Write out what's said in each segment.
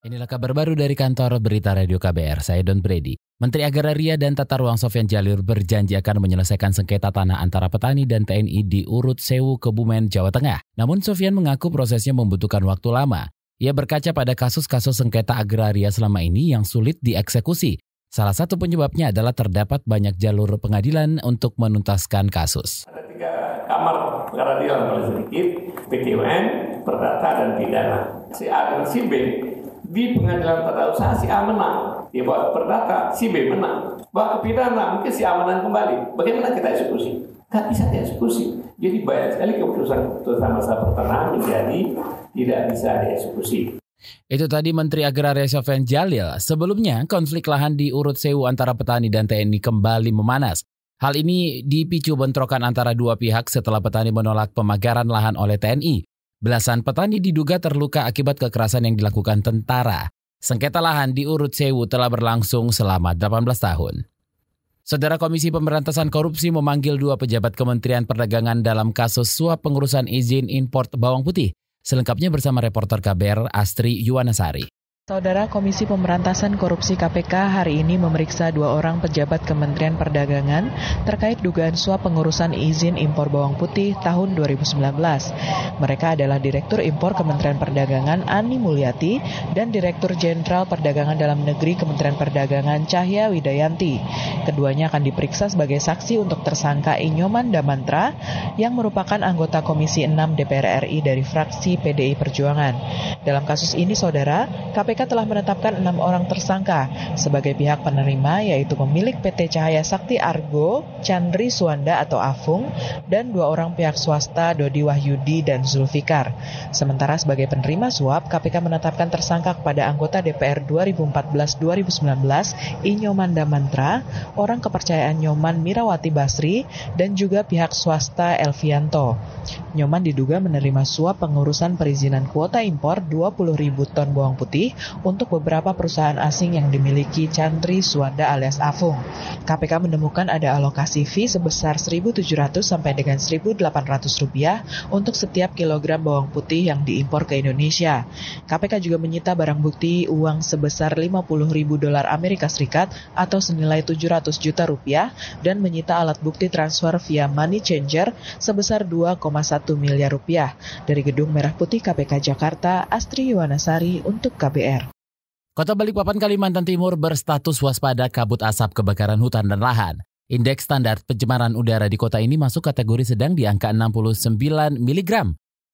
Inilah kabar baru dari kantor Berita Radio KBR, saya Don Brady. Menteri Agraria dan Tata Ruang Sofian Jalil berjanji akan menyelesaikan sengketa tanah antara petani dan TNI di Urut Sewu, Kebumen, Jawa Tengah. Namun Sofian mengaku prosesnya membutuhkan waktu lama. Ia berkaca pada kasus-kasus sengketa agraria selama ini yang sulit dieksekusi. Salah satu penyebabnya adalah terdapat banyak jalur pengadilan untuk menuntaskan kasus. Ada tiga kamar peradilan paling sedikit, PTUN, Perdata, dan Pidana. Si A dan si B di pengadilan tata usaha si A menang. Dia bawa perdata, si B menang. Bawa ke pidana, mungkin si A menang kembali. Bagaimana kita eksekusi? Gak bisa dieksekusi. Jadi banyak sekali keputusan-keputusan masa pertengahan menjadi tidak bisa dieksekusi. Itu tadi Menteri Agraria Sofian Jalil. Sebelumnya, konflik lahan di Urut Sewu antara petani dan TNI kembali memanas. Hal ini dipicu bentrokan antara dua pihak setelah petani menolak pemagaran lahan oleh TNI. Belasan petani diduga terluka akibat kekerasan yang dilakukan tentara. Sengketa lahan di Urut Sewu telah berlangsung selama 18 tahun. Saudara Komisi Pemberantasan Korupsi memanggil dua pejabat Kementerian Perdagangan dalam kasus suap pengurusan izin import bawang putih. Selengkapnya bersama reporter KBR Astri Yuwanasari. Saudara Komisi Pemberantasan Korupsi KPK hari ini memeriksa dua orang pejabat Kementerian Perdagangan terkait dugaan suap pengurusan izin impor bawang putih tahun 2019. Mereka adalah Direktur Impor Kementerian Perdagangan Ani Mulyati dan Direktur Jenderal Perdagangan Dalam Negeri Kementerian Perdagangan Cahya Widayanti. Keduanya akan diperiksa sebagai saksi untuk tersangka Inyoman Damantra yang merupakan anggota Komisi 6 DPR RI dari fraksi PDI Perjuangan. Dalam kasus ini, Saudara, KPK KPK telah menetapkan enam orang tersangka sebagai pihak penerima yaitu pemilik PT Cahaya Sakti Argo, Chandri Suwanda atau Afung, dan dua orang pihak swasta Dodi Wahyudi dan Zulfikar. Sementara sebagai penerima suap, KPK menetapkan tersangka kepada anggota DPR 2014-2019 Inyoman Damantra, orang kepercayaan Nyoman Mirawati Basri, dan juga pihak swasta Elvianto. Nyoman diduga menerima suap pengurusan perizinan kuota impor 20 ribu ton bawang putih untuk beberapa perusahaan asing yang dimiliki Chandri Suwanda alias Afung. KPK menemukan ada alokasi fee sebesar 1.700 sampai dengan 1.800 rupiah untuk setiap kilogram bawang putih yang diimpor ke Indonesia. KPK juga menyita barang bukti uang sebesar 50 ribu dolar Amerika Serikat atau senilai 700 juta rupiah dan menyita alat bukti transfer via money changer sebesar 2,1 miliar rupiah. Dari Gedung Merah Putih KPK Jakarta, Astri Yuwanasari untuk KBR. Kota Balikpapan, Kalimantan Timur berstatus waspada kabut asap kebakaran hutan dan lahan. Indeks standar pencemaran udara di kota ini masuk kategori sedang di angka 69 mg.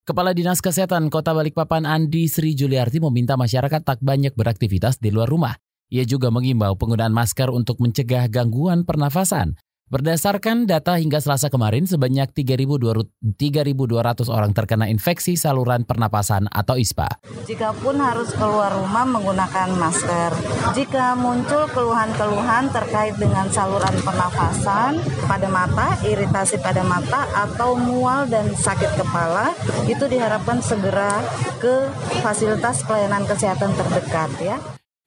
Kepala Dinas Kesehatan Kota Balikpapan Andi Sri Juliarti meminta masyarakat tak banyak beraktivitas di luar rumah. Ia juga mengimbau penggunaan masker untuk mencegah gangguan pernafasan. Berdasarkan data hingga Selasa kemarin, sebanyak 3.200 orang terkena infeksi saluran pernapasan atau ISPA. Jikapun harus keluar rumah menggunakan masker, jika muncul keluhan-keluhan terkait dengan saluran pernapasan pada mata, iritasi pada mata, atau mual dan sakit kepala, itu diharapkan segera ke fasilitas pelayanan kesehatan terdekat ya.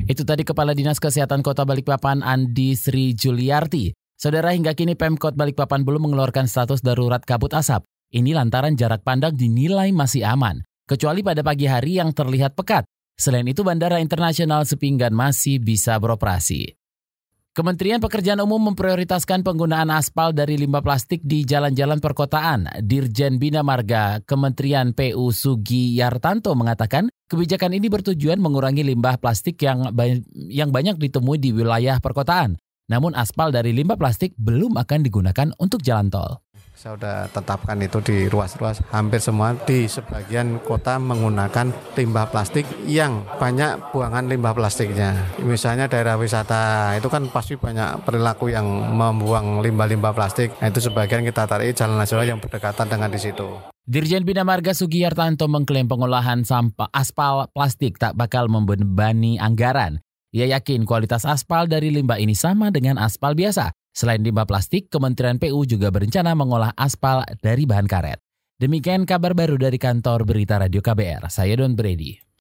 Itu tadi Kepala Dinas Kesehatan Kota Balikpapan Andi Sri Juliarti. Saudara hingga kini Pemkot Balikpapan belum mengeluarkan status darurat kabut asap. Ini lantaran jarak pandang dinilai masih aman, kecuali pada pagi hari yang terlihat pekat. Selain itu Bandara Internasional Sepinggan masih bisa beroperasi. Kementerian Pekerjaan Umum memprioritaskan penggunaan aspal dari limbah plastik di jalan-jalan perkotaan. Dirjen Bina Marga Kementerian PU Sugi Yartanto mengatakan kebijakan ini bertujuan mengurangi limbah plastik yang, yang banyak ditemui di wilayah perkotaan. Namun aspal dari limbah plastik belum akan digunakan untuk jalan tol. Saya sudah tetapkan itu di ruas-ruas hampir semua di sebagian kota menggunakan limbah plastik yang banyak buangan limbah plastiknya. Misalnya daerah wisata itu kan pasti banyak perilaku yang membuang limbah-limbah plastik. Nah, itu sebagian kita tarik jalan nasional yang berdekatan dengan di situ. Dirjen Bina Marga Sugiyartanto mengklaim pengolahan sampah aspal plastik tak bakal membebani anggaran. Ia yakin kualitas aspal dari limbah ini sama dengan aspal biasa. Selain limbah plastik, Kementerian PU juga berencana mengolah aspal dari bahan karet. Demikian kabar baru dari kantor Berita Radio KBR. Saya Don Brady.